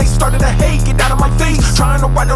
they started to hate, get out of my face. Trying to ride